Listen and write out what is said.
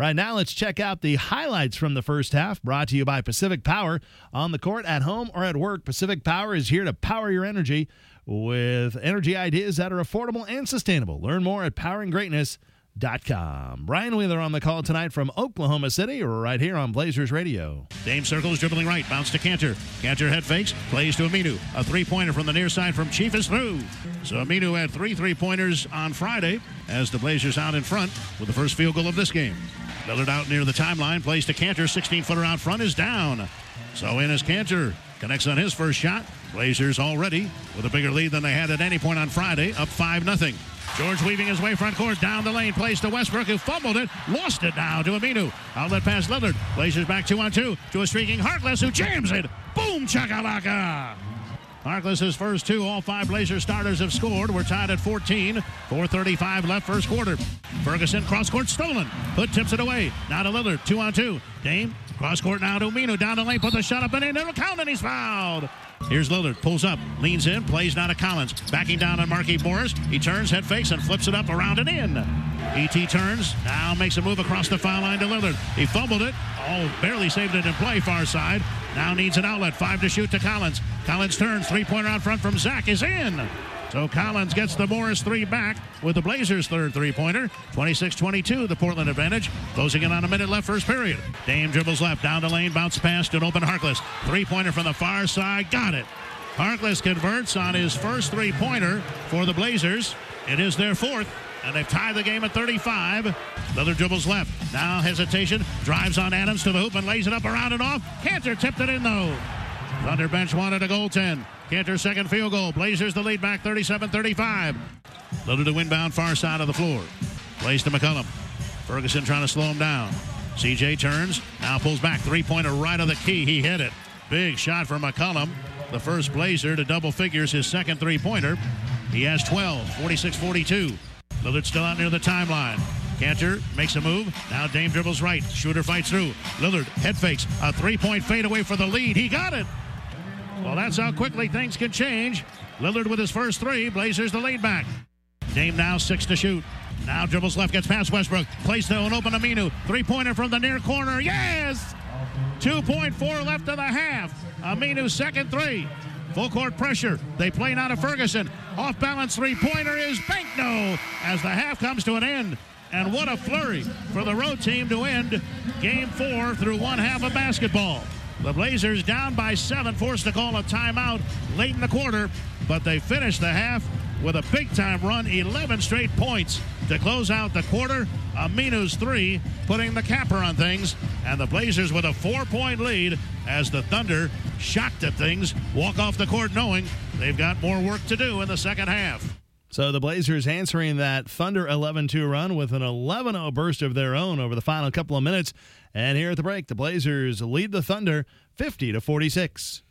Right now, let's check out the highlights from the first half brought to you by Pacific Power. On the court, at home, or at work, Pacific Power is here to power your energy with energy ideas that are affordable and sustainable. Learn more at poweringgreatness.com. Brian Wheeler on the call tonight from Oklahoma City, right here on Blazers Radio. Dame circles, dribbling right, bounce to Kanter. Kanter head fakes, plays to Aminu. A three pointer from the near side from Chief is through. So Aminu had three three pointers on Friday as the Blazers out in front with the first field goal of this game. Lillard out near the timeline, plays to Kanter. 16 footer out front is down. So in is Kanter. Connects on his first shot. Blazers already with a bigger lead than they had at any point on Friday, up 5 0. George weaving his way front court down the lane, plays to Westbrook, who fumbled it, lost it now to Aminu. Outlet pass Lillard. Blazers back two on two to a streaking Harkless, who jams it. Boom, chakalaka. Harkless' first two. All five Blazers starters have scored. We're tied at 14. 4.35 left first quarter. Ferguson cross court stolen. Hood tips it away. Now to Lillard. Two on two. Dame cross court now to Aminu. Down the lane. Put the shot up and in. It'll count and he's fouled. Here's Lillard. Pulls up. Leans in. Plays now to Collins. Backing down on Markieff Morris. He turns, head fakes, and flips it up around and in. ET turns. Now makes a move across the foul line to Lillard. He fumbled it. Oh, barely saved it in play. Far side. Now needs an outlet. Five to shoot to Collins. Collins turns. Three pointer out front from Zach is in. So Collins gets the Morris three back with the Blazers' third three pointer. 26 22, the Portland advantage. Closing in on a minute left, first period. Dame dribbles left, down the lane, bounce past an open Harkless. Three pointer from the far side, got it. Harkless converts on his first three pointer for the Blazers. It is their fourth and they've tied the game at 35. Lillard dribbles left. Now hesitation. Drives on Adams to the hoop and lays it up around and off. Kanter tipped it in though. Thunder bench wanted a goaltend. Kanter second field goal. Blazers the lead back 37-35. Lillard to inbound far side of the floor. Plays to McCollum. Ferguson trying to slow him down. CJ turns. Now pulls back. Three-pointer right of the key. He hit it. Big shot for McCollum. The first Blazer to double figures his second three-pointer. He has 12, 46-42. Lillard still out near the timeline. Kanter makes a move. Now Dame dribbles right. Shooter fights through. Lillard head fakes. A three-point fadeaway for the lead. He got it. Well, that's how quickly things can change. Lillard with his first three. Blazers the lead back. Dame now six to shoot. Now dribbles left, gets past Westbrook. Plays to an open Aminu. Three-pointer from the near corner. Yes! 2.4 left of the half. Aminu second three. Full court pressure. They play now to Ferguson. Off balance three pointer is Bankno as the half comes to an end. And what a flurry for the road team to end game four through one half of basketball. The Blazers down by seven, forced to call a timeout late in the quarter, but they finished the half with a big time run, 11 straight points to close out the quarter. Aminu's three, putting the capper on things, and the Blazers with a four point lead as the Thunder, shocked at things, walk off the court knowing they've got more work to do in the second half. So the Blazers answering that Thunder 11 2 run with an 11 0 burst of their own over the final couple of minutes. And here at the break, the Blazers lead the Thunder 50 to 46.